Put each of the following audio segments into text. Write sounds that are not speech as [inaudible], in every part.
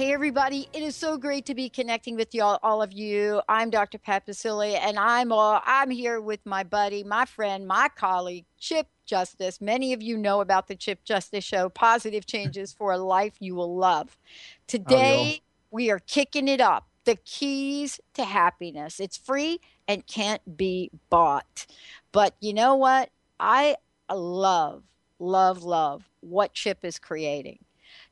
Hey, everybody. It is so great to be connecting with you all, all of you. I'm Dr. Pat Baccili, and I'm, uh, I'm here with my buddy, my friend, my colleague, Chip Justice. Many of you know about the Chip Justice Show, Positive Changes [laughs] for a Life You Will Love. Today, we are kicking it up. The keys to happiness. It's free and can't be bought. But you know what? I love, love, love what Chip is creating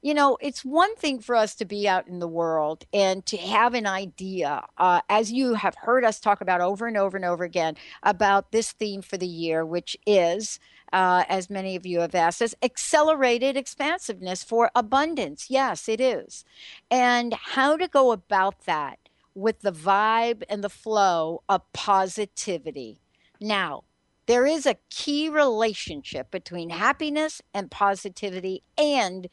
you know, it's one thing for us to be out in the world and to have an idea, uh, as you have heard us talk about over and over and over again, about this theme for the year, which is, uh, as many of you have asked us, accelerated expansiveness for abundance. Yes, it is. And how to go about that with the vibe and the flow of positivity. Now, there is a key relationship between happiness and positivity and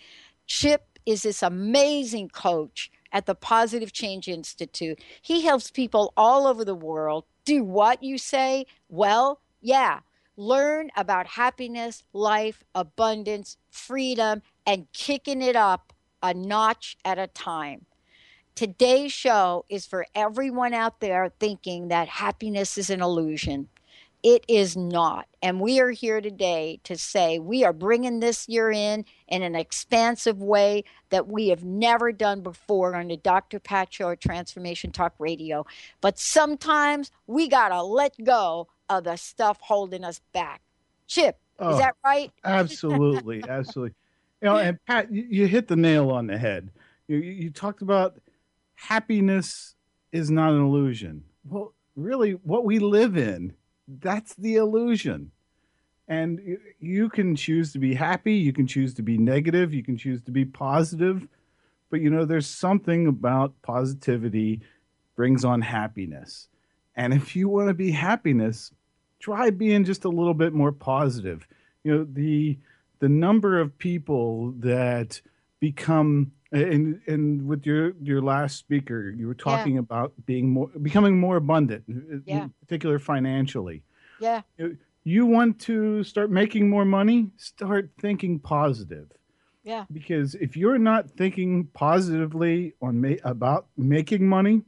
Chip is this amazing coach at the Positive Change Institute. He helps people all over the world do what you say? Well, yeah, learn about happiness, life, abundance, freedom, and kicking it up a notch at a time. Today's show is for everyone out there thinking that happiness is an illusion. It is not. And we are here today to say we are bringing this year in in an expansive way that we have never done before on the Dr. Pat Show or Transformation Talk Radio. But sometimes we got to let go of the stuff holding us back. Chip, oh, is that right? absolutely. [laughs] Absolutely. You know, and Pat, you, you hit the nail on the head. You, you talked about happiness is not an illusion. Well, really, what we live in that's the illusion. And you can choose to be happy, you can choose to be negative, you can choose to be positive. But you know, there's something about positivity brings on happiness. And if you want to be happiness, try being just a little bit more positive. You know, the the number of people that become and and with your your last speaker you were talking yeah. about being more becoming more abundant uh, yeah. in particular financially yeah you want to start making more money start thinking positive yeah because if you're not thinking positively on ma- about making money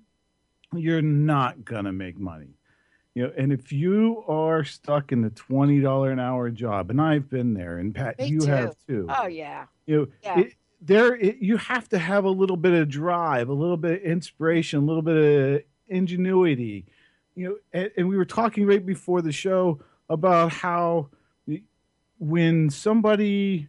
you're not gonna make money you know and if you are stuck in the $20 an hour job and i've been there and pat Me you too. have too oh yeah you know yeah. It, there you have to have a little bit of drive, a little bit of inspiration, a little bit of ingenuity. You know, and, and we were talking right before the show about how when somebody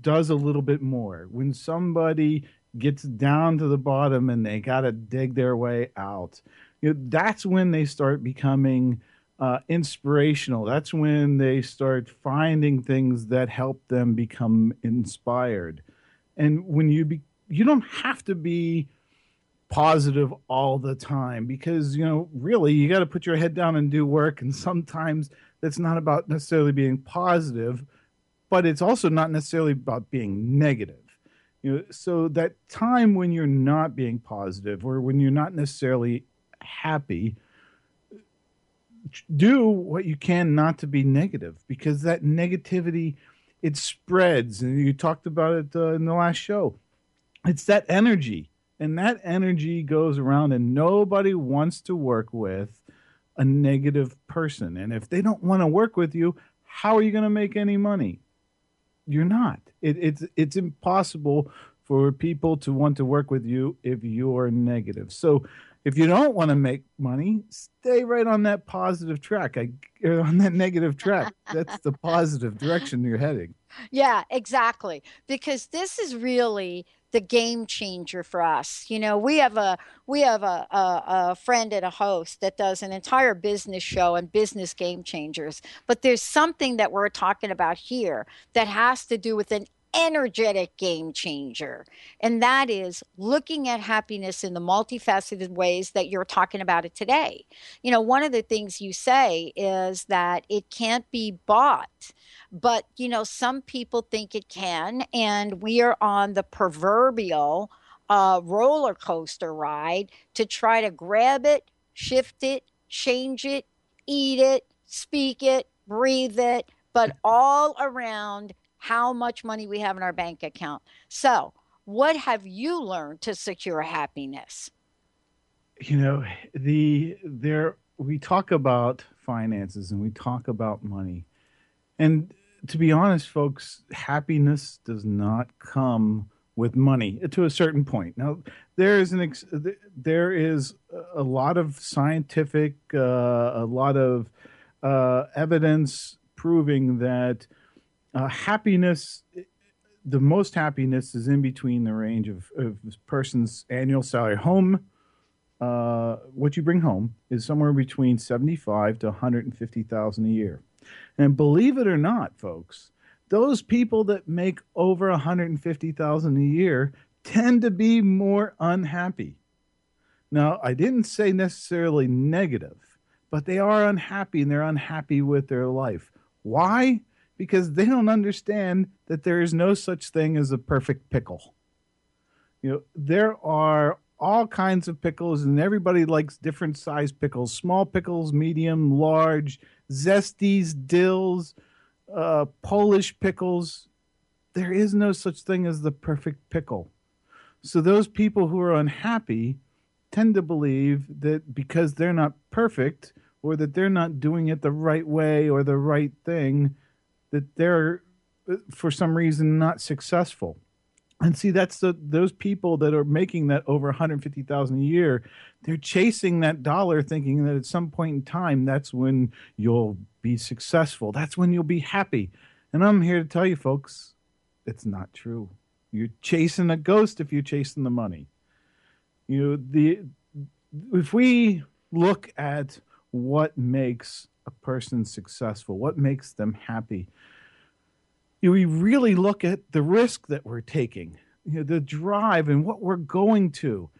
does a little bit more, when somebody gets down to the bottom and they got to dig their way out, you know, that's when they start becoming uh, inspirational. That's when they start finding things that help them become inspired and when you be you don't have to be positive all the time because you know really you got to put your head down and do work. And sometimes that's not about necessarily being positive but it's also not necessarily about being negative. You know so that time when you're not being positive or when you're not necessarily happy do what you can not to be negative because that negativity it spreads. And you talked about it uh, in the last show. It's that energy. And that energy goes around, and nobody wants to work with a negative person. And if they don't want to work with you, how are you going to make any money? You're not. It, it's it's impossible for people to want to work with you if you're negative. So if you don't want to make money, stay right on that positive track. I on that negative track. [laughs] That's the positive direction you're heading. Yeah, exactly. Because this is really the game changer for us. You know, we have a we have a, a, a friend and a host that does an entire business show and business game changers. But there's something that we're talking about here that has to do with an energetic game changer. And that is looking at happiness in the multifaceted ways that you're talking about it today. You know, one of the things you say is that it can't be bought. But, you know, some people think it can. And we are on the proverbial uh, roller coaster ride to try to grab it, shift it, change it, eat it, speak it, breathe it, but [laughs] all around how much money we have in our bank account. So, what have you learned to secure happiness? You know, the there we talk about finances and we talk about money. And to be honest, folks, happiness does not come with money to a certain point. Now, there is an ex- there is a lot of scientific, uh, a lot of uh, evidence proving that uh, happiness the most happiness is in between the range of, of person's annual salary home uh, what you bring home is somewhere between 75 to 150,000 a year. And believe it or not, folks, those people that make over 150,000 a year tend to be more unhappy. Now, I didn't say necessarily negative, but they are unhappy and they're unhappy with their life. Why? Because they don't understand that there is no such thing as a perfect pickle. You know, there are all kinds of pickles, and everybody likes different size pickles small pickles, medium, large, zesties, dills, uh, Polish pickles. There is no such thing as the perfect pickle. So, those people who are unhappy tend to believe that because they're not perfect or that they're not doing it the right way or the right thing, that they're uh, for some reason not successful. And see, that's the those people that are making that over 150,000 a year. They're chasing that dollar, thinking that at some point in time, that's when you'll be successful. That's when you'll be happy. And I'm here to tell you, folks, it's not true. You're chasing a ghost if you're chasing the money. You know, the if we look at what makes a person successful, what makes them happy. Know, we really look at the risk that we're taking, you know, the drive and what we're going to,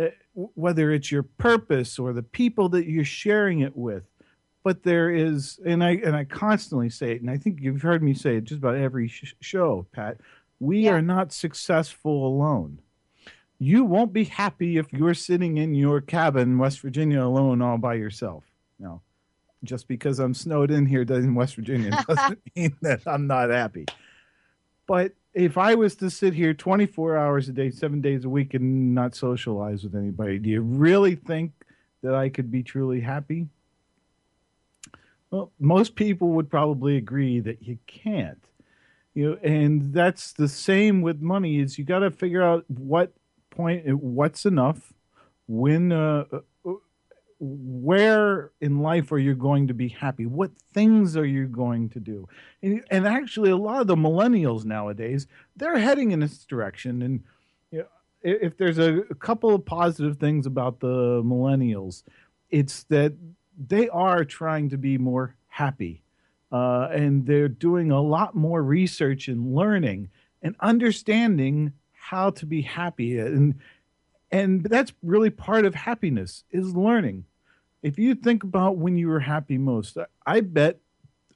uh, whether it's your purpose or the people that you're sharing it with. But there is, and I and I constantly say it, and I think you've heard me say it just about every sh- show, Pat. We yeah. are not successful alone. You won't be happy if you're sitting in your cabin, West Virginia, alone, all by yourself. No, just because I'm snowed in here in West Virginia [laughs] doesn't mean that I'm not happy. But if I was to sit here 24 hours a day, seven days a week, and not socialize with anybody, do you really think that I could be truly happy? Well, most people would probably agree that you can't. You know, and that's the same with money. Is you got to figure out what point, what's enough, when uh, where in life are you going to be happy? What things are you going to do? And, and actually, a lot of the millennials nowadays, they're heading in this direction. And you know, if there's a, a couple of positive things about the millennials, it's that they are trying to be more happy. Uh, and they're doing a lot more research and learning and understanding how to be happy. And and that's really part of happiness is learning. If you think about when you were happy most i bet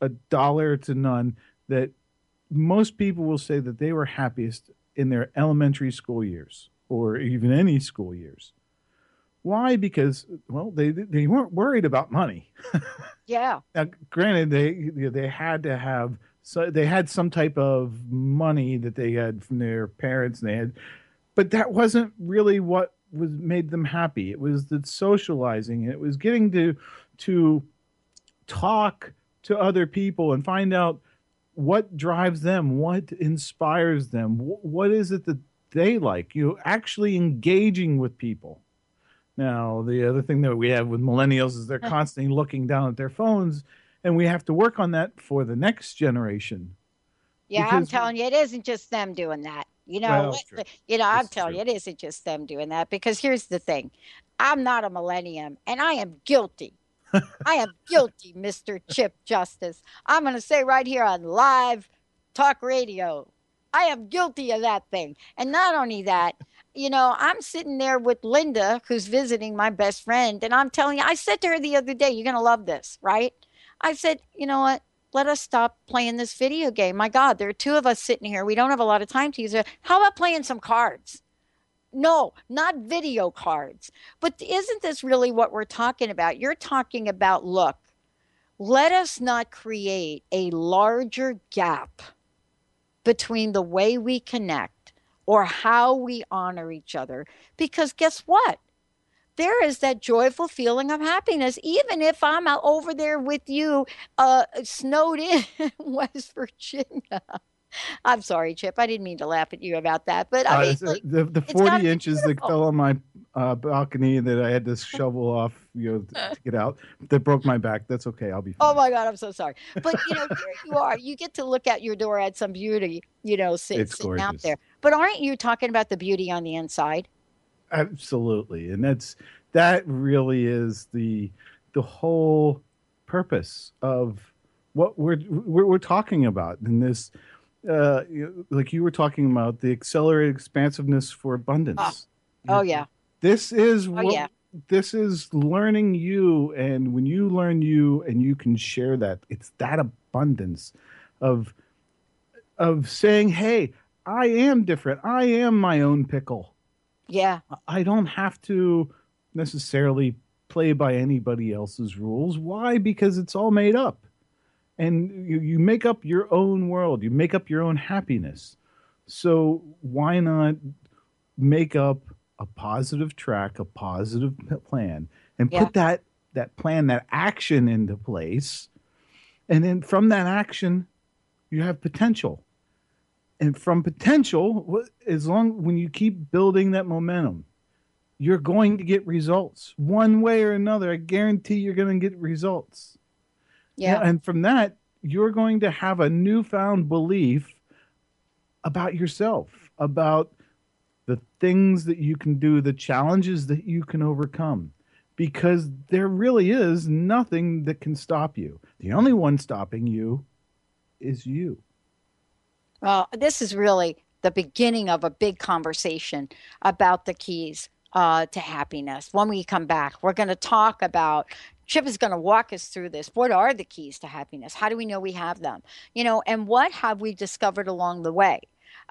a dollar to none that most people will say that they were happiest in their elementary school years or even any school years. Why? Because well they they weren't worried about money. [laughs] Yeah. Now granted they they had to have so they had some type of money that they had from their parents and they had but that wasn't really what was made them happy. It was the socializing. It was getting to to talk to other people and find out what drives them, what inspires them, wh- what is it that they like. You know, actually engaging with people. Now, the other thing that we have with millennials is they're [laughs] constantly looking down at their phones, and we have to work on that for the next generation. Yeah, I'm telling you, it isn't just them doing that. You know, Well, what- you know, I'm telling you, it isn't just them doing that because here's the thing. I'm not a millennium and I am guilty. I am guilty, [laughs] Mr. Chip Justice. I'm going to say right here on live talk radio. I am guilty of that thing. And not only that, you know, I'm sitting there with Linda, who's visiting my best friend, and I'm telling you, I said to her the other day, you're going to love this, right? I said, you know what? Let us stop playing this video game. My God, there are two of us sitting here. We don't have a lot of time to use it. How about playing some cards? No, not video cards. But isn't this really what we're talking about? You're talking about look, let us not create a larger gap between the way we connect or how we honor each other. Because guess what? There is that joyful feeling of happiness, even if I'm out over there with you, uh, snowed in [laughs] West Virginia. I'm sorry, Chip. I didn't mean to laugh at you about that, but I Uh, mean, uh, like, the the 40 inches that fell on my uh, balcony that I had to shovel off, you know, to, [laughs] to get out, that broke my back. That's okay. I'll be fine. Oh my God, I'm so sorry. But you know, here you are. You get to look out your door at some beauty, you know, sit, sitting out there. But aren't you talking about the beauty on the inside? Absolutely, and that's that really is the the whole purpose of what we're we're, we're talking about in this. Uh, like you were talking about the accelerated expansiveness for abundance. Oh yeah. This is Oh, what yeah. this is learning you and when you learn you and you can share that it's that abundance of of saying hey I am different. I am my own pickle. Yeah. I don't have to necessarily play by anybody else's rules. Why? Because it's all made up. And you, you make up your own world, you make up your own happiness. So why not make up a positive track, a positive plan, and Yeah. put that that plan, that action into place? And then from that action, you have potential and from potential as long when you keep building that momentum you're going to get results. One way or another i guarantee you're going to get results. Yeah. and from that you're going to have a newfound belief about yourself about the things that you can do the challenges that you can overcome because there really is nothing that can stop you. The only one stopping you is you Well, this is really the beginning of a big conversation about the keys uh, to happiness. When we come back, we're going to talk about. Chip is going to walk us through this. What are the keys to happiness? How do we know we have them? You know, and what have we discovered along the way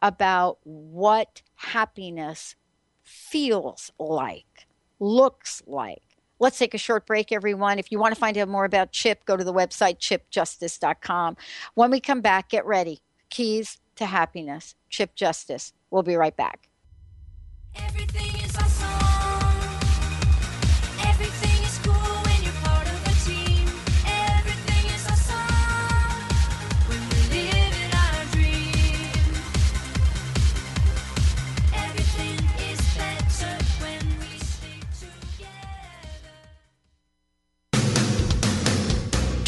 about what happiness feels like, looks like? Let's take a short break, everyone. If you want to find out more about Chip, go to the website chipjustice.com. When we come back, get ready. Keys to Happiness, Chip Justice. We'll be right back.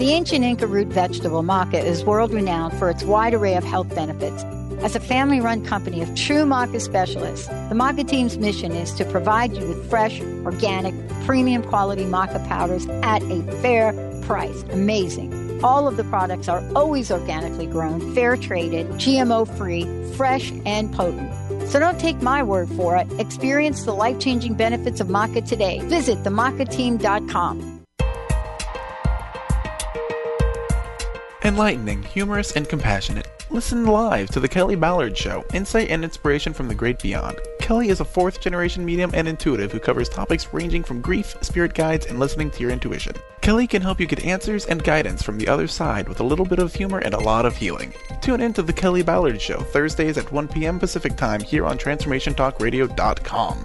The ancient Inca root vegetable maca is world renowned for its wide array of health benefits. As a family run company of true maca specialists, the maca team's mission is to provide you with fresh, organic, premium quality maca powders at a fair price. Amazing. All of the products are always organically grown, fair traded, GMO free, fresh, and potent. So don't take my word for it. Experience the life changing benefits of maca today. Visit themacateam.com. Enlightening, humorous, and compassionate. Listen live to The Kelly Ballard Show, insight and inspiration from the great beyond. Kelly is a fourth generation medium and intuitive who covers topics ranging from grief, spirit guides, and listening to your intuition. Kelly can help you get answers and guidance from the other side with a little bit of humor and a lot of healing. Tune in to The Kelly Ballard Show, Thursdays at 1 p.m. Pacific Time here on TransformationTalkRadio.com.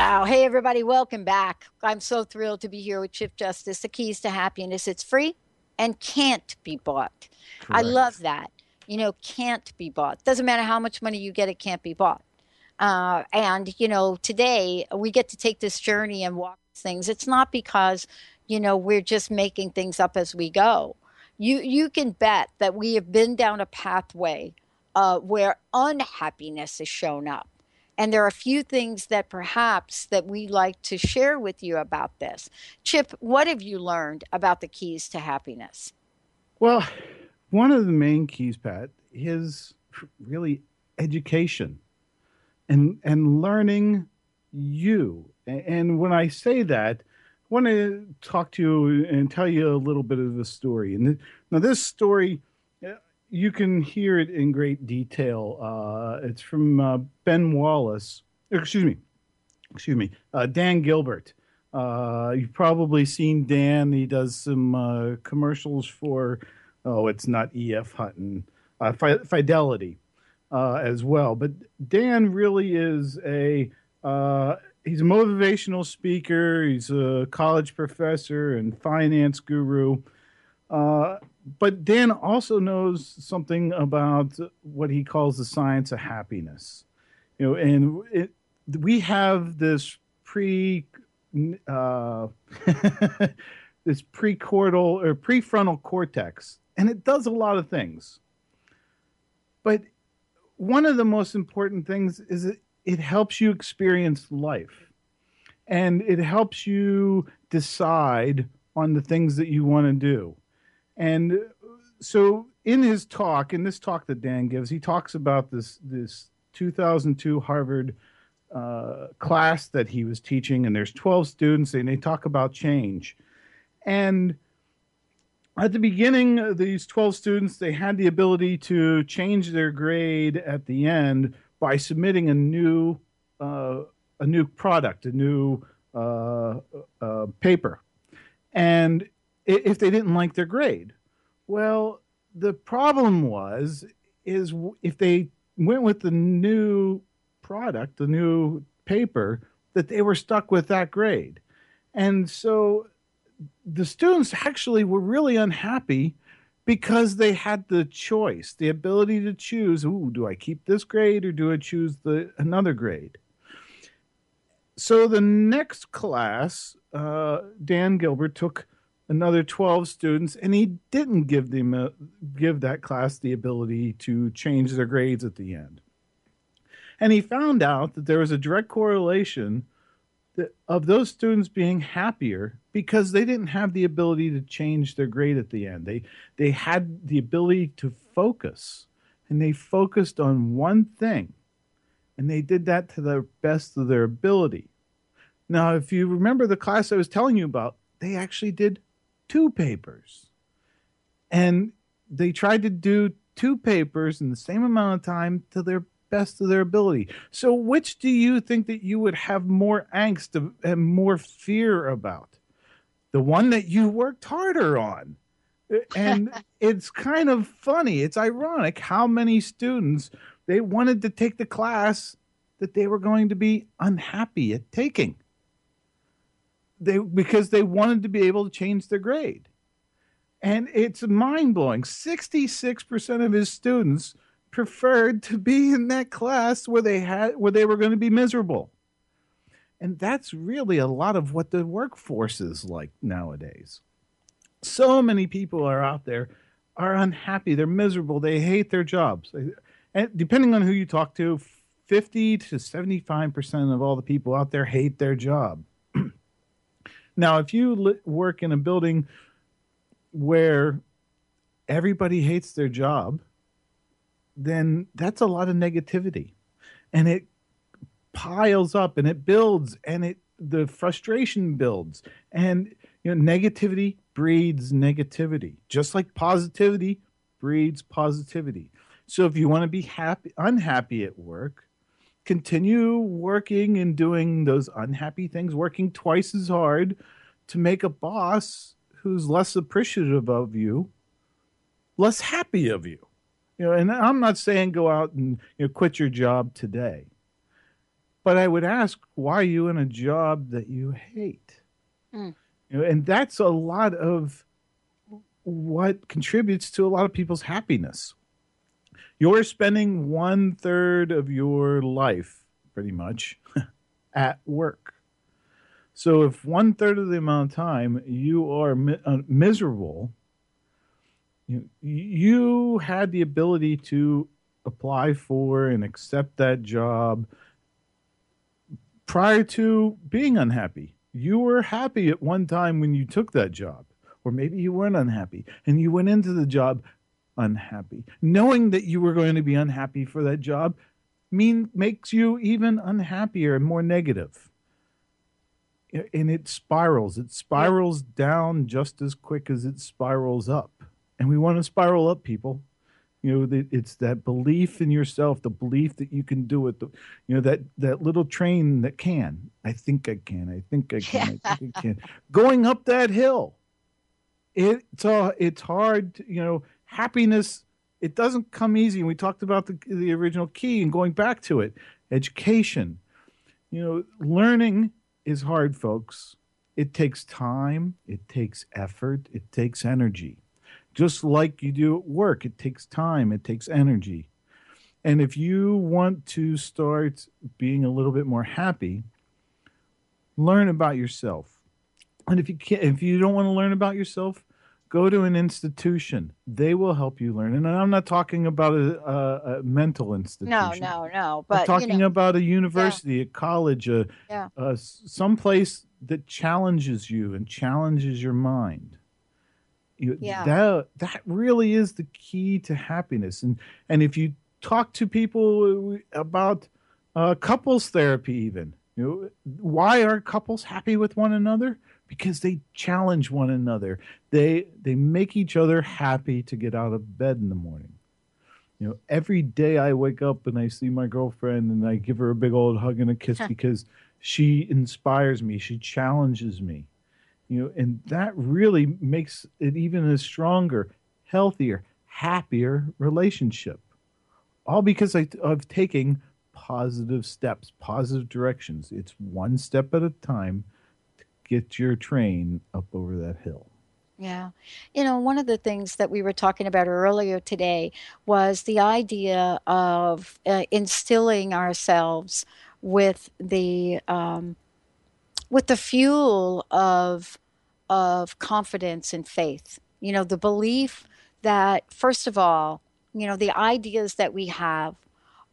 Wow. Hey, everybody. Welcome back. I'm so thrilled to be here with Chip Justice. The keys to happiness. It's free and can't be bought. I love that. You know, can't be bought. Doesn't matter how much money you get, it can't be bought. Uh, and, you know, today we get to take this journey and walk things. It's not because, you know, we're just making things up as we go. You, you can bet that we have been down a pathway uh, where unhappiness has shown up and there are a few things that perhaps that we like to share with you about this chip what have you learned about the keys to happiness Well, one of the main keys, Pat, is really education and and learning you. And when I say that, I want to talk to you and tell you a little bit of the story. And now, this story, you can hear it in great detail. Uh, it's from uh, Ben Wallace. Excuse me. Excuse me. Uh, Dan Gilbert. Uh, you've probably seen Dan. He does some uh, commercials for, oh, it's not E.F. Hutton, uh, Fi- Fidelity as well. But Dan really is a he's a motivational speaker. He's a college professor and finance guru. But Dan also knows something about what he calls the science of happiness. You know, and it, we have this pre uh, [laughs] this precortical or prefrontal cortex, and it does a lot of things. But one of the most important things is it, it helps you experience life, and it helps you decide on the things that you want to do. And so, in his talk, in this talk that Dan gives, he talks about this this 2002 Harvard uh, class that he was teaching, and there's 12 students, and they talk about change. And at the beginning, uh, these 12 students they had the ability to change their grade at the end by submitting a new uh, a new product, a new uh, uh, paper, and if they didn't like their grade, well, the problem was is if they went with the new product, the new paper, that they were stuck with that grade. And so the students actually were really unhappy because they had the choice, the ability to choose, ooh, do I keep this grade or do I choose the another grade? So the next class, uh, Dan Gilbert took another 12 students and he didn't give them give that class the ability to change their grades at the end. And he found out that there was a direct correlation of those students being happier because they didn't have the ability to change their grade at the end. They they had the ability to focus and they focused on one thing and they did that to the best of their ability. Now, if you remember the class I was telling you about, they actually did two papers. And they tried to do two papers in the same amount of time to their best of their ability. So, which do you think that you would have more angst and more fear about? The one that you worked harder on. And [laughs] it's kind of funny. It's ironic how many students they wanted to take the class that they were going to be unhappy at taking. They because they wanted to be able to change their grade. And it's mind blowing. 66% of his students preferred to be in that class where they had where they were going to be miserable. And that's really a lot of what the workforce is like nowadays. So many people are out there are unhappy, they're miserable, they hate their jobs. And depending on who you talk to, 50 to 75% of all the people out there hate their job. Now, if you li- work in a building where everybody hates their job, then that's a lot of negativity. And it piles up and it builds and it the frustration builds. And you know negativity breeds negativity. Just like positivity breeds positivity. So if you want to be happy unhappy at work continue working and doing those unhappy things working twice as hard to make a boss who's less appreciative of you less happy of you. You know and i'm not saying go out and you know quit your job today but i would ask why are you in a job that you hate. Mm. you know, and that's a lot of what contributes to a lot of people's happiness you're spending one third of your life pretty much [laughs] at work so if one third of the amount of time you are mi- uh, miserable you, you had the ability to apply for and accept that job prior to being unhappy. You were happy at one time when you took that job, or maybe you weren't unhappy and you went into the job unhappy. Knowing that you were going to be unhappy for that job mean makes you even unhappier and more negative. And it spirals. It spirals down just as quick as it spirals up. And we want to spiral up, people you know it's that belief in yourself the belief that you can do it the, you know that that little train that can i think i can i think i can i think i can [laughs] going up that hill it's uh, it's hard to, you know happiness it doesn't come easy and we talked about the, the original key and going back to it education you know learning is hard folks it takes time it takes effort it takes energy just like you do at work. It takes time, it takes energy. And if you want to start being a little bit more happy, learn about yourself. And if you can't, if you don't want to learn about yourself, go to an institution. They will help you learn. And I'm not talking about a, a, a mental institution. No, no, no. I'm But talking you know, about a university, a college, a, Yeah. a some place that challenges you and challenges your mind. You, Yeah. That that really is the key to happiness. And and if you talk to people about uh, couples therapy, even you know, why are couples happy with one another? Because they challenge one another. They they make each other happy to get out of bed in the morning. You know, every day I wake up and I see my girlfriend and I give her a big old hug and a kiss [laughs] because she inspires me. She challenges me. You know, and that really makes it even a stronger, healthier, happier relationship. All because I, of taking positive steps, positive directions. It's one step at a time get your train up over that hill. Yeah. You know, one of the things that we were talking about earlier today was the idea of uh, instilling ourselves with the um, with the fuel of of confidence and faith. You know, the belief that first of all, you know, the ideas that we have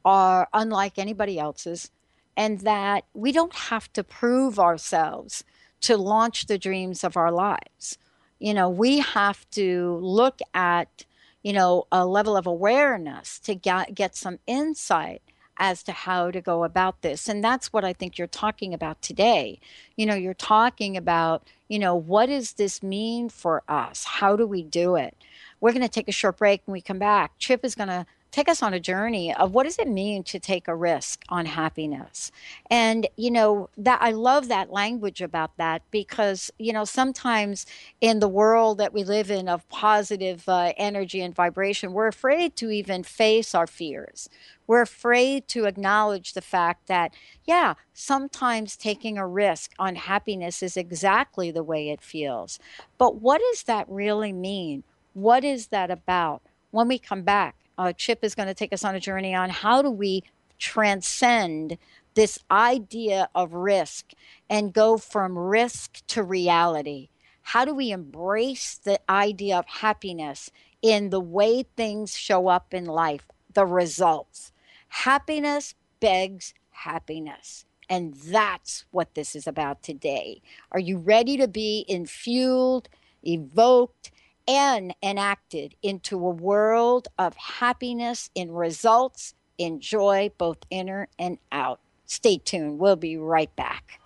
are unlike anybody else's and that we don't have to prove ourselves to launch the dreams of our lives. You know we have to look at you know a level of awareness to get get some insight as to how to go about this. And that's what i think you're talking about today. You know you're talking about you know what does this mean for us? How do we do it? We're going to take a short break. When we come back chip is going to take us on a journey of what does it mean to take a risk on happiness? And you know that i love that language about that because you know sometimes in the world that we live in of positive uh, energy and vibration we're afraid to even face our fears. We're afraid to acknowledge the fact that yeah sometimes taking a risk on happiness is exactly the way it feels. But what does that really mean? What is that about? When we come back uh, Chip is going to take us on a journey on how do we transcend this idea of risk and go from risk to reality. How do we embrace the idea of happiness in the way things show up in life, the results? Happiness begs happiness. And that's what this is about today. Are you ready to be infueled, evoked, and enacted into a world of happiness in results, in joy, both inner and out. Stay tuned. We'll be right back.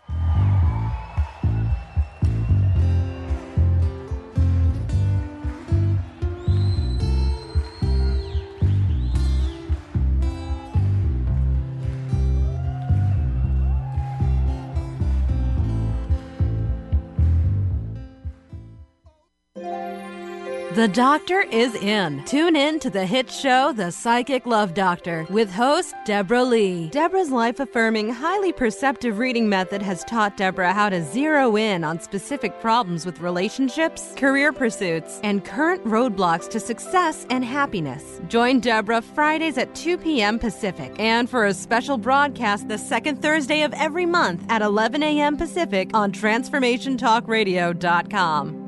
The doctor is in. Tune in to the hit show, The Psychic Love Doctor, with host Deborah Lee. Deborah's life affirming, highly perceptive reading method has taught Deborah how to zero in on specific problems with relationships, career pursuits, and current roadblocks to success and happiness. Join Deborah Fridays at 2 p.m. Pacific and for a special broadcast the second Thursday of every month at 11 a.m. Pacific on TransformationTalkRadio.com.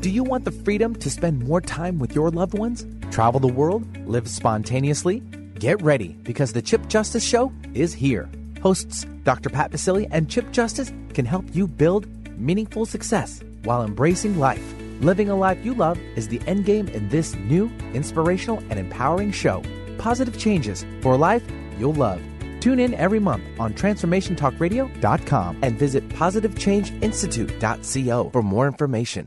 Do you want the freedom to spend more time with your loved ones? Travel the world? Live spontaneously? Get ready because the Chip Justice Show is here. Hosts Dr. Pat Baccili and Chip Justice can help you build meaningful success while embracing life. Living a life you love is the end game in this new, inspirational, and empowering show. Positive changes for a life you'll love. Tune in every month on TransformationTalkRadio.com and visit PositiveChangeInstitute.co for more information.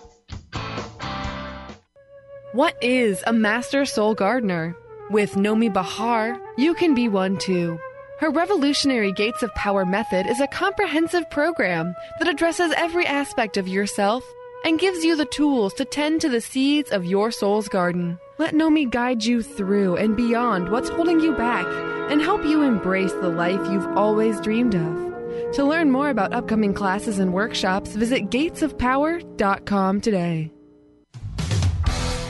What is a master soul gardener? With Nomi Bahar, you can be one too. Her revolutionary Gates of Power method is a comprehensive program that addresses every aspect of yourself and gives you the tools to tend to the seeds of your soul's garden. Let Nomi guide you through and beyond what's holding you back and help you embrace the life you've always dreamed of. To learn more about upcoming classes and workshops, visit gatesofpower.com today.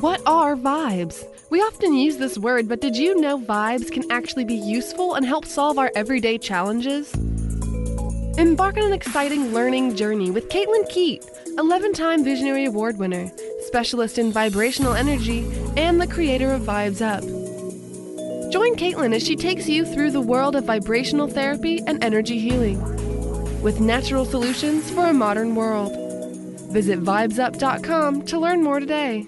What are vibes? We often use this word, but did you know vibes can actually be useful and help solve our everyday challenges? Embark on an exciting learning journey with Kaitlyn Keyt, 11 time Visionary Award winner, specialist in vibrational energy and the creator of Vibes Up. Join Kaitlyn as she takes you through the world of vibrational therapy and energy healing with natural solutions for a modern world. Visit vibesup.com to learn more today.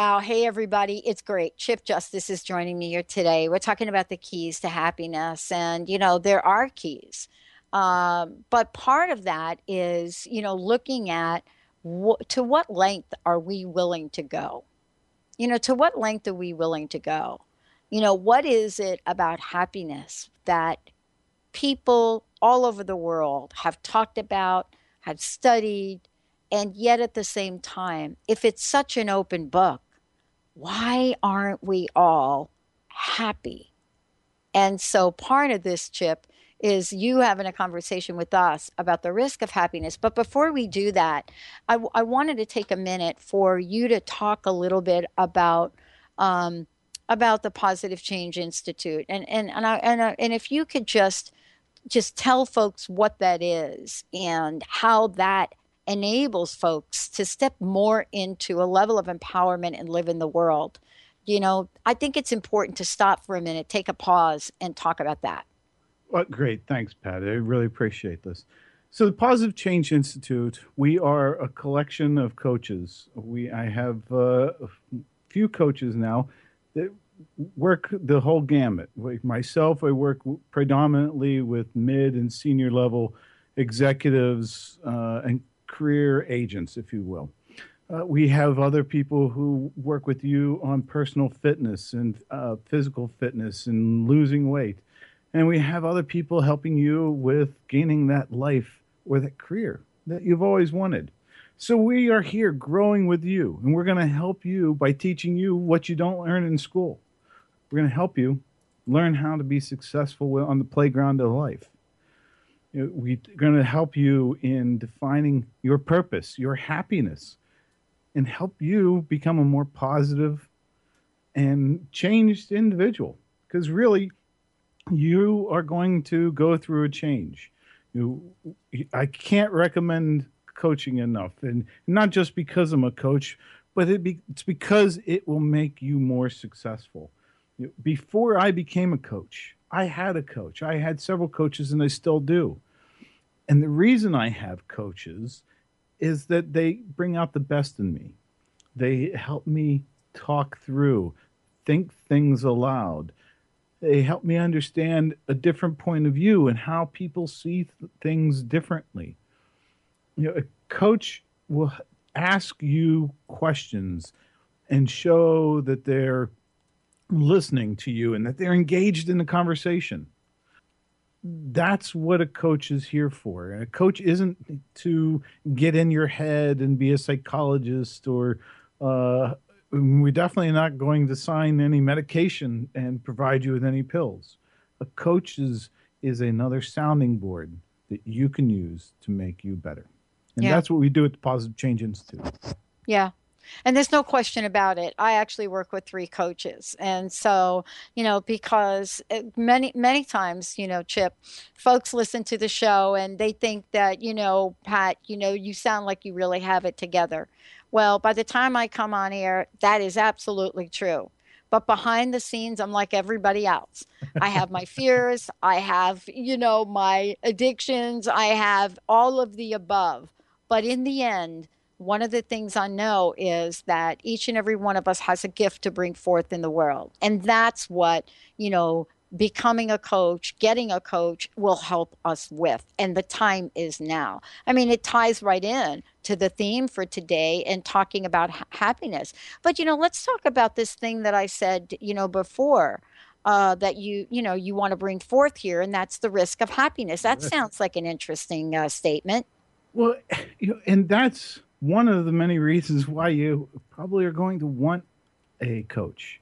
Wow. Hey, everybody. It's great. Chip Justice is joining me here today. We're talking about the keys to happiness. And, you know, there are keys. Um, but part of that is, you know, looking at wh- to what length are we willing to go? You know, to what length are we willing to go? You know, what is it about happiness that people all over the world have talked about, have studied, and yet at the same time, if it's such an open book, why aren't we all happy? And so part of this, Chip, is you having a conversation with us about the risk of happiness. But before we do that, I, I wanted to take a minute for you to talk a little bit about. Um, about the Positive Change Institute, and and and I, and, I, and if you could just just tell folks what that is and how that enables folks to step more into a level of empowerment and live in the world. You know, I think it's important to stop for a minute, take a pause, and talk about that. Well, great. Thanks, Pat. I really appreciate this. So, the Positive Change Institute, we are a collection of coaches. We, I have uh, a few coaches now that work the whole gamut. Like myself, I work predominantly with mid and senior level executives uh, and career agents, if you will. Uh, we have other people who work with you on personal fitness and uh, physical fitness and losing weight. And we have other people helping you with gaining that life or that career that you've always wanted. So we are here growing with you, and we're going to help you by teaching you what you don't learn in school. We're going to help you learn how to be successful on the playground of life. We're going to help you in defining your purpose, your happiness, and help you become a more positive and changed individual. Because really, you are going to go through a change. You, I can't recommend coaching enough, and not just because I'm a coach, but it be, it's because it will make you more successful. Before I became a coach, I had a coach. I had several coaches, and I still do. And the reason I have coaches is that they bring out the best in me. They help me talk through, think things aloud. They help me understand a different point of view and how people see th- things differently. You know, a coach will ask you questions and show that they're listening to you and that they're engaged in the conversation that's what a coach is here for. And a coach isn't to get in your head and be a psychologist or uh, we're definitely not going to sign any medication and provide you with any pills. A coach is, is another sounding board that you can use to make you better. And Yeah. that's what we do at the Positive Change Institute. Yeah. And there's no question about it. I actually work with three coaches. And so, you know, because uh, many, many times, you know, Chip, folks listen to the show and they think that, you know, Pat, you know, you sound like you really have it together. Well, by the time I come on air, that is absolutely true. But behind the scenes, I'm like everybody else. I have my [laughs] fears. I have, you know, my addictions. I have all of the above. But in the end, one of the things I know is that each and every one of us has a gift to bring forth in the world. And that's what, you know, becoming a coach, getting a coach will help us with. And the time is now. I mean, it ties right in to the theme for today and talking about ha- happiness. But, you know, let's talk about this thing that I said, you know, before. uh, that you you know you want to bring forth here, and that's the risk of happiness. That sounds like an interesting uh, statement. Well, [sighs] you know, and that's one of the many reasons why you probably are going to want a coach.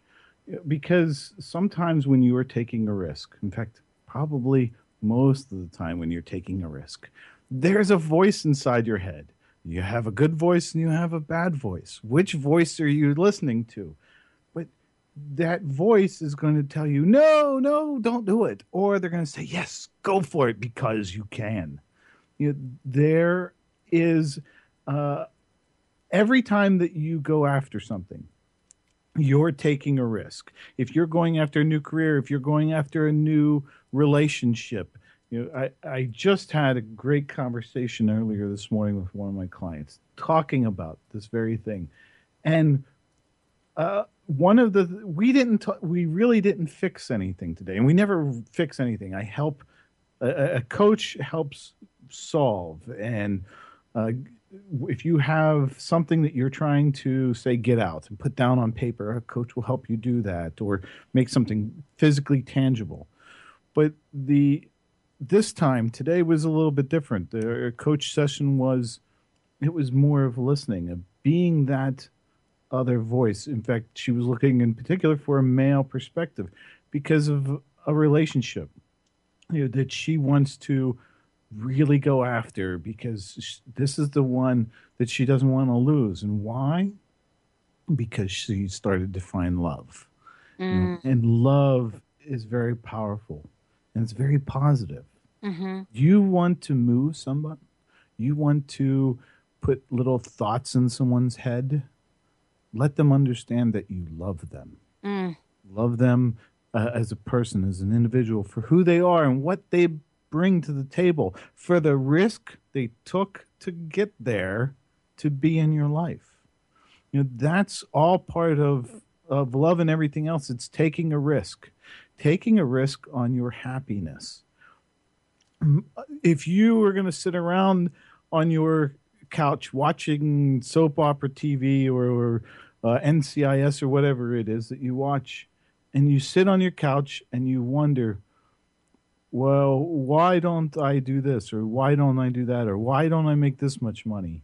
Because sometimes when you are taking a risk, in fact, probably most of the time when you're taking a risk, there's a voice inside your head. You have a good voice and you have a bad voice. Which voice are you listening to? But that voice is going to tell you, no, no, don't do it. Or they're going to say, yes, go for it because you can you know, there is uh, every time that you go after something you're taking a risk. If you're going after a new career if you're going after a new relationship you know i, I just had a great conversation earlier this morning with one of my clients talking about this very thing. And uh, one of the we didn't ta- we really didn't fix anything today and we never fix anything. I help a, a- coach helps solve and uh, if you have something that you're trying to say get out and put down on paper a coach will help you do that or make something physically tangible. But the this time today was a little bit different. The coach session was it was more of listening of being that other voice. In fact she was looking in particular for a male perspective because of a relationship you know, that she wants to really go after because this is the one that she doesn't want to lose. And why? Because she started to find love. know, and love is very powerful and it's very positive. Mm-hmm. You want to move somebody, you want to put little thoughts in someone's head, let them understand that you love them Mm. love them uh, as a person, as an individual, for who they are and what they bring to the table, for the risk they took to get there to be in your life. You know, that's all part of of love and everything else. It's taking a risk, taking a risk on your happiness. If you were going to sit around on your couch watching soap opera TV or, or uh, NCIS or whatever it is that you watch, and you sit on your couch and you wonder, well, why don't I do this or why don't I do that or why don't I make this much money?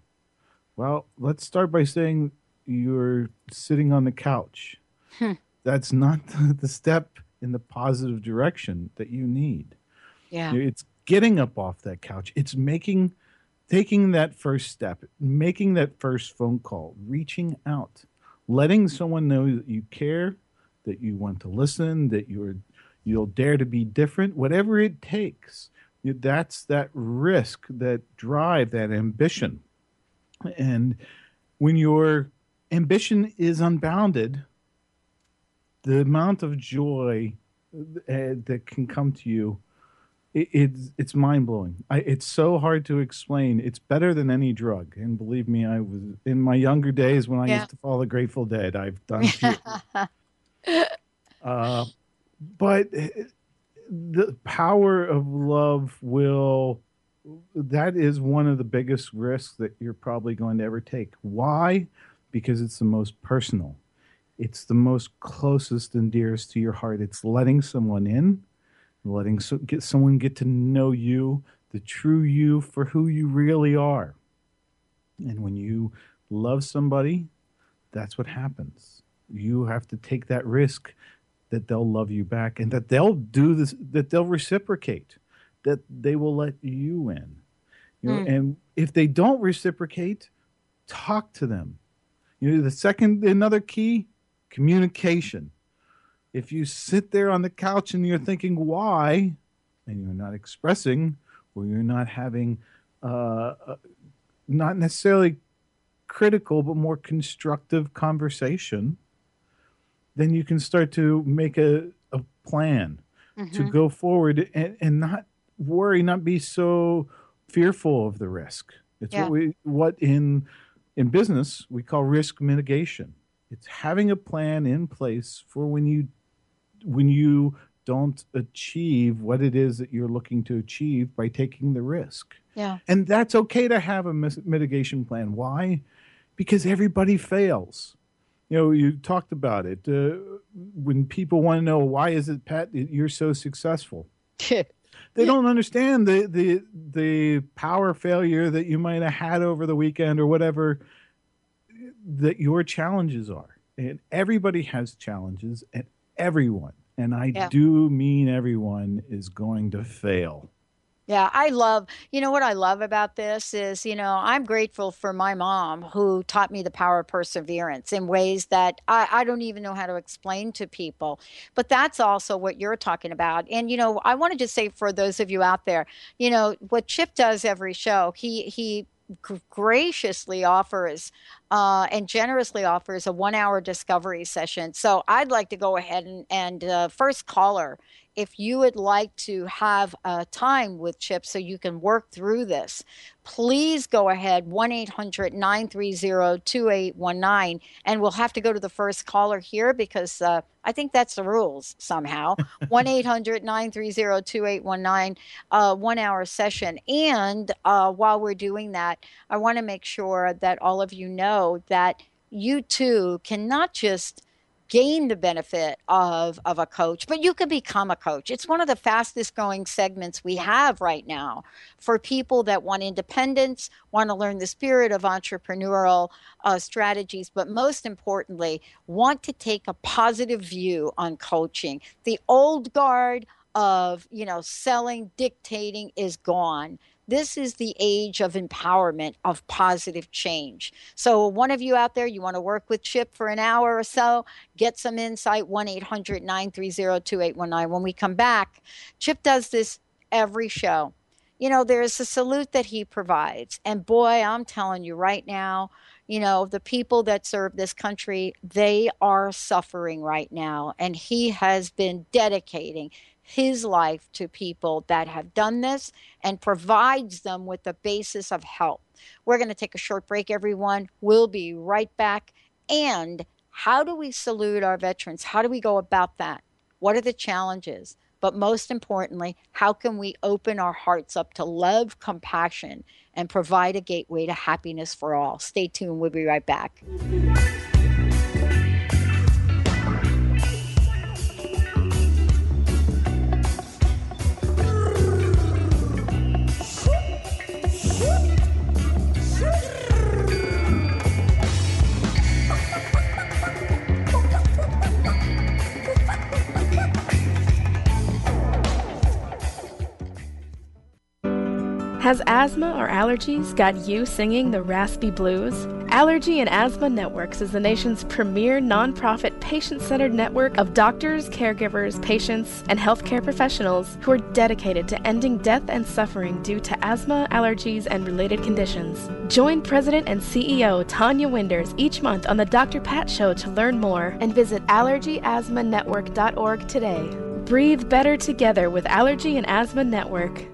Well, let's start by saying you're sitting on the couch. Hmm. That's not [laughs] the step in the positive direction that you need. Yeah. It's getting up off that couch. It's making, taking that first step, making that first phone call, reaching out, letting someone know that you care, that you want to listen, that you're, you'll dare to be different, whatever it takes. That's that risk, that drive, that ambition. And when your ambition is unbounded, the amount of joy uh, that can come to you it's it's mind blowing. It's so hard to explain. It's better than any drug, and believe me, I was in my younger days when I Yeah. used to follow the Grateful Dead. I've done, [laughs] few- uh, but uh, the power of love will. That is one of the biggest risks that you're probably going to ever take. Why? Because it's the most personal. It's the most closest and dearest to your heart. It's letting someone in letting so, get someone get to know you, the true you for who you really are. And when you love somebody, that's what happens. You have to take that risk that they'll love you back and that they'll do this, that they'll reciprocate, that they will let you in. You know, Mm. and if they don't reciprocate, talk to them. You know, the second another key, communication if you sit there on the couch and you're thinking why and you're not expressing or you're not having uh, uh, not necessarily critical but more constructive conversation then you can start to make a, a plan to Mhm. go forward and, and not worry not be so fearful of the risk it's Yeah. what we what in in business we call risk mitigation it's having a plan in place for when you when you don't achieve what it is that you're looking to achieve by taking the risk. Yeah. And that's okay to have a mis- mitigation plan. Why? Because everybody fails. You know, you talked about it. Uh, when people want to know why is it, Pat, that you're so successful? [laughs] they don't understand the the the power failure that you might have had over the weekend or whatever that your challenges are. And everybody has challenges, and everyone, and I Yeah. do mean everyone, is going to fail. Yeah, I love, you know, what I love about this is, you know, I'm grateful for my mom who taught me the power of perseverance in ways that I, I don't even know how to explain to people. But that's also what you're talking about. And, you know, I want to say for those of you out there, you know, what Chip does every show, he, he, graciously offers uh, and generously offers a one hour discovery session. So I'd like to go ahead and, and uh, first caller, if you would like to have a time with Chip so you can work through this, please go ahead 1 800 930 2819. And we'll have to go to the first caller here because uh, I think that's the rules somehow. [laughs] 1 800 930 2819, uh, one hour session. And uh, while we're doing that, I want to make sure that all of you know that you too can not just gain the benefit of of a coach but you can become a coach. It's one of the fastest growing segments we have right now for people that want independence want to learn the spirit of entrepreneurial uh, strategies but most importantly want to take a positive view on coaching. The old guard of you know selling dictating is gone this is the age of empowerment of positive change. So one of you out there you want to work with chip for an hour or so get some insight 1-800-930-2819 when we come back chip does this every show. You know there's a salute that he provides and boy i'm telling you right now you know the people that serve this country they are suffering right now and he has been dedicating his life to people that have done this and provides them with the basis of help we're going to take a short break everyone we'll be right back and how do we salute our veterans how do we go about that what are the challenges but most importantly, how can we open our hearts up to love, compassion, and provide a gateway to happiness for all? Stay tuned. We'll be right back. Has asthma or allergies got you singing the raspy blues? Allergy and Asthma Networks is the nation's premier nonprofit patient centered network of doctors, caregivers, patients, and healthcare professionals who are dedicated to ending death and suffering due to asthma, allergies, and related conditions. Join President and CEO Tonya Winders each month on the Dr. Pat Show to learn more and visit allergyasthmanetwork.org today. Breathe better together with Allergy and Asthma Network.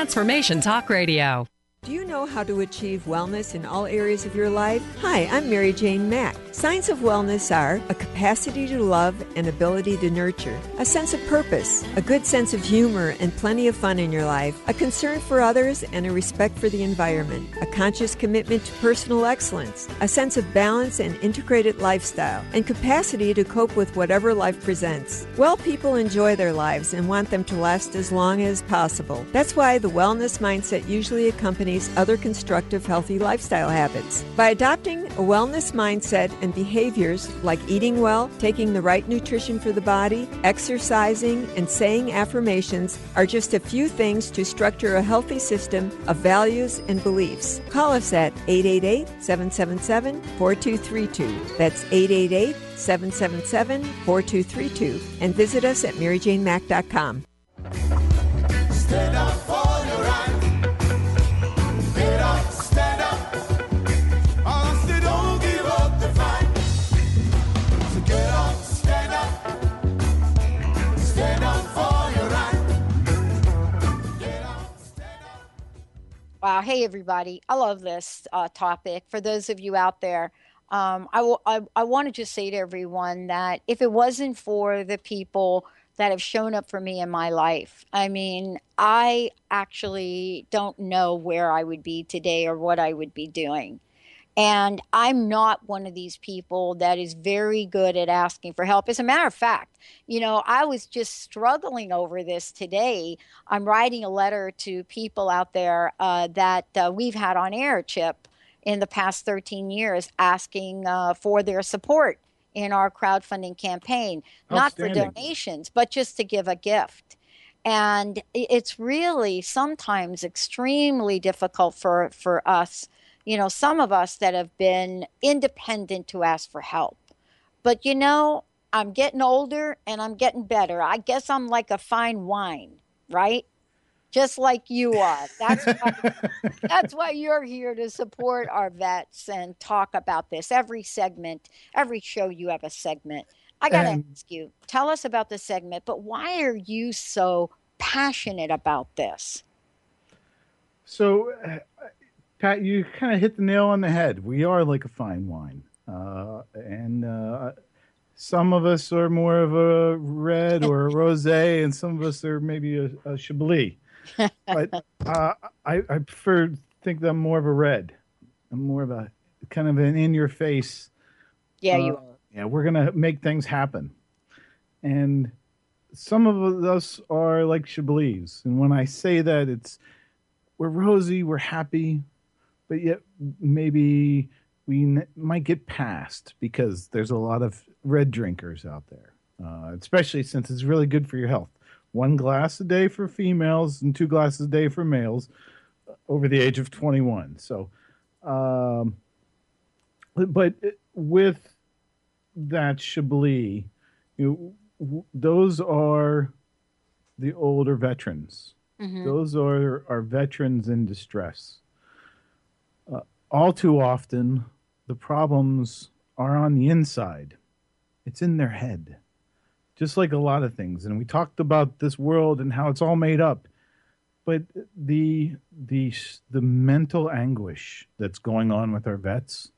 Transformation Talk Radio. Do you know how to achieve wellness in all areas of your life? Hi, I'm Mary Jane Mack. Signs of wellness are a capacity to love and ability to nurture, a sense of purpose, a good sense of humor and plenty of fun in your life, a concern for others and a respect for the environment, a conscious commitment to personal excellence, a sense of balance and integrated lifestyle, and capacity to cope with whatever life presents. Well people enjoy their lives and want them to last as long as possible. That's why the wellness mindset usually accompanies other constructive, healthy lifestyle habits. By adopting a wellness mindset and behaviors like eating well, taking the right nutrition for the body, exercising, and saying affirmations are just a few things to structure a healthy system of values and beliefs. Call us at 888 777 4232. That's 888 777 4232. And visit us at maryjanemack.com. Stand up Wow. Hey, everybody. I love this uh, topic. For those of you out there, um, I, I, I want to just say to everyone that if it wasn't for the people that have shown up for me in my life, I mean, I actually don't know where I would be today or what I would be doing. And I'm not one of these people that is very good at asking for help. As a matter of fact, you know, I was just struggling over this today. I'm writing a letter to people out there uh, that uh, we've had on air, Chip, in the past 13 years, asking uh, for their support in our crowdfunding campaign, not for donations, but just to give a gift and it's really sometimes extremely difficult for for us you know some of us that have been independent to ask for help. But you know i'm getting older and i'm getting better. I guess i'm like a fine wine right? Just like you are. That's why, [laughs] that's why you're here to support our vets and talk about this every segment every show you have a segment. I got to ask you, tell us about the segment, but why are you so passionate about this? So, uh, Pat, you kind of hit the nail on the head. We are like a fine wine, uh, and uh, some of us are more of a red or a [laughs] rosé, and some of us are maybe a, a Chablis. But [laughs] uh, I, I prefer to think that I'm more of a red. I'm more of a kind of an in-your-face. Yeah, you uh, Yeah, we're gonna make things happen, and some of us are like Chablis, and when I say that, it's we're rosy, we're happy, but yet maybe we n- might get past because there's a lot of red drinkers out there, uh, especially since it's really good for your health. One glass a day for females and two glasses a day for males uh, over the age of 21. So, um, but with that Chablis, you know, those are the older veterans. Mhm. Those are are veterans in distress. All too often, the problems are on the inside. It's in their head, just like a lot of things. And we talked about this world and how it's all made up, but the the the mental anguish that's going on with our vets,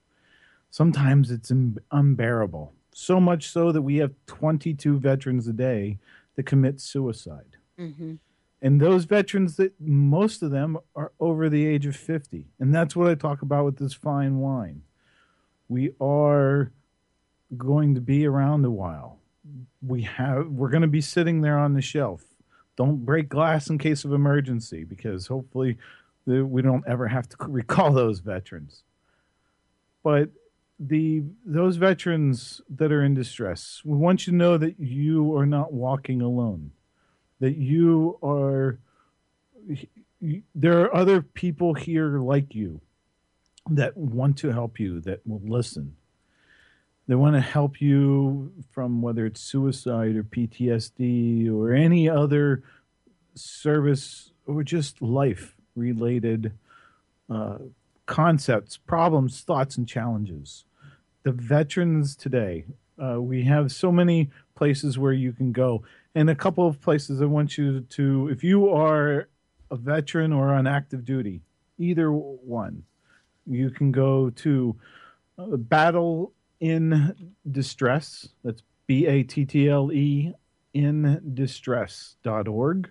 sometimes it's unbearable. So much so that we have 22 veterans a day that commit suicide. Mm-hmm. And those veterans that most of them are over the age of 50. And that's what I talk about with this fine wine. We are going to be around a while. We have we're going to be sitting there on the shelf. Don't break glass in case of emergency because hopefully we don't ever have to [laughs] recall those veterans. But the those veterans that are in distress, we want you to know that you are not walking alone that you are there are other people here like you that want to help you that will listen they want to help you from whether it's suicide or PTSD or any other service or just life related uh, concepts, problems, thoughts, and challenges. The veterans today, uh, we have so many places where you can go. And a couple of places I want you to, if you are a veteran or on active duty, either one. You can go to uh, Battle in Distress. That's B A T T L E in distress.org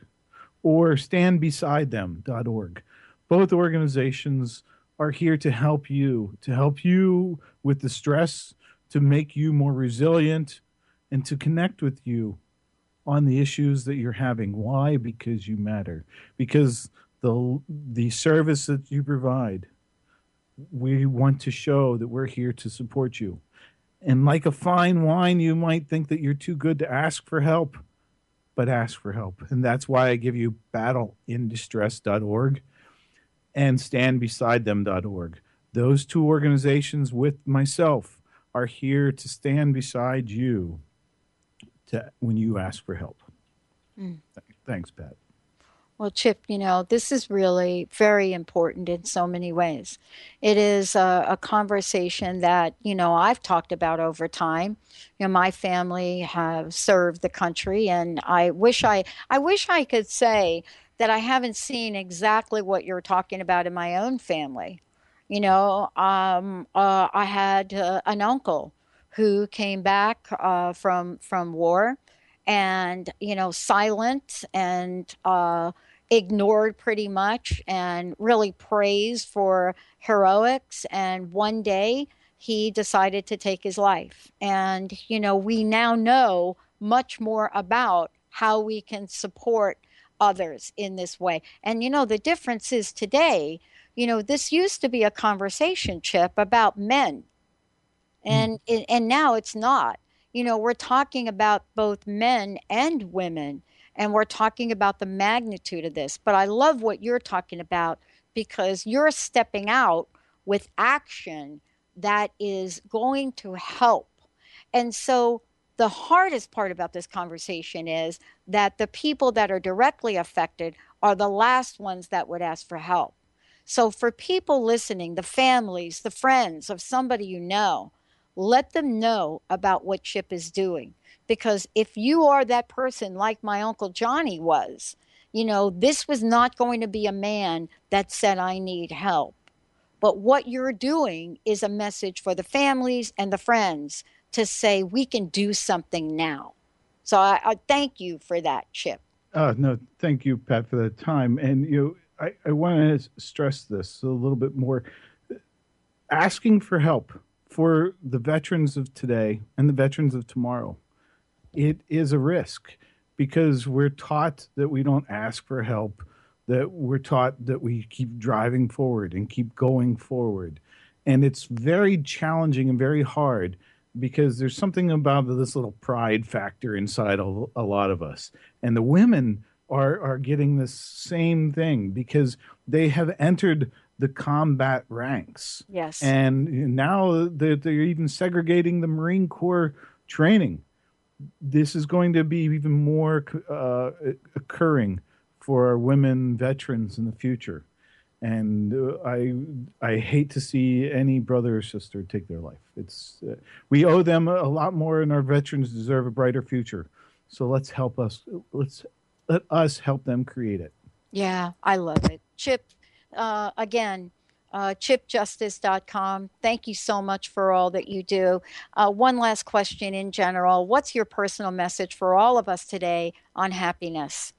or standbesidethem.org. Both organizations are here to help you, to help you with the stress, to make you more resilient, and to connect with you on the issues that you're having. Why? Because you matter. Because the the service that you provide, we want to show that we're here to support you. And like a fine wine, you might think that you're too good to ask for help, but ask for help. And that's why I give you battleindistress.org and standbesidethem.org. Those two organizations with myself are here to stand beside you to, when you ask for help. Mm. Thanks, Pat. Well, Chip, you know, this is really very important in so many ways. It is a, a conversation that, you know, I've talked about over time. You know, my family have served the country and I wish I I wish I could say that I haven't seen exactly what you're talking about in my own family. You know, um, uh, I had uh, an uncle who came back uh, from from war, and you know, silent and uh, ignored pretty much, and really praised for heroics. And one day, he decided to take his life. And you know, we now know much more about how we can support others in this way. And you know, the difference is today, you know, this used to be a conversation chip about men. Mm. And and and now it's not. You know, we're talking about both men and women and we're talking about the magnitude of this. But I love what you're talking about because you're stepping out with action that is going to help. And so the hardest part about this conversation is that the people that are directly affected are the last ones that would ask for help. So, for people listening, the families, the friends of somebody you know, let them know about what Chip is doing. Because if you are that person, like my Uncle Johnny was, you know, this was not going to be a man that said, I need help. But what you're doing is a message for the families and the friends to say, we can do something now. So I, I thank you for that, Chip. Uh, no, thank you, Pat, for that time. And you, know, I, I want to stress this a little bit more. Asking for help for the veterans of today and the veterans of tomorrow, it is a risk because we're taught that we don't ask for help, that we're taught that we keep driving forward and keep going forward. And it's very challenging and very hard because there's something about this little pride factor inside a, a lot of us. And the women are, are getting the same thing because they have entered the combat ranks. Yes. And now they're, they're even segregating the Marine Corps training. This is going to be even more uh, occurring for our women veterans in the future. And uh, I, I hate to see any brother or sister take their life. It's uh, we owe them a lot more, and our veterans deserve a brighter future. So let's help us. Let's let us help them create it. Yeah, I love it. Chip, uh, again, uh, chipjustice.com. Thank you so much for all that you do. Uh, one last question in general What's your personal message for all of us today on happiness?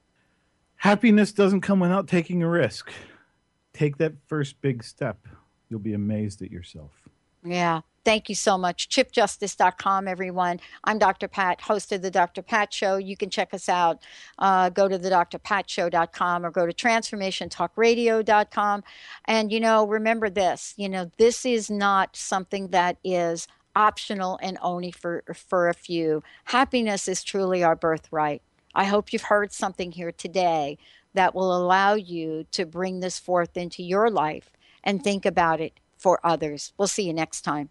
Happiness doesn't come without taking a risk. Take that first big step. You'll be amazed at yourself. Yeah. Thank you so much. ChipJustice.com, everyone. I'm Dr. Pat, host of the Dr. Pat Show. You can check us out. Uh, go to the drpatshow.com or go to transformationtalkradio.com. And, you know, remember this, you know, this is not something that is optional and only for, for a few. Happiness is truly our birthright. I hope you've heard something here today that will allow you to bring this forth into your life and think about it for others. We'll see you next time.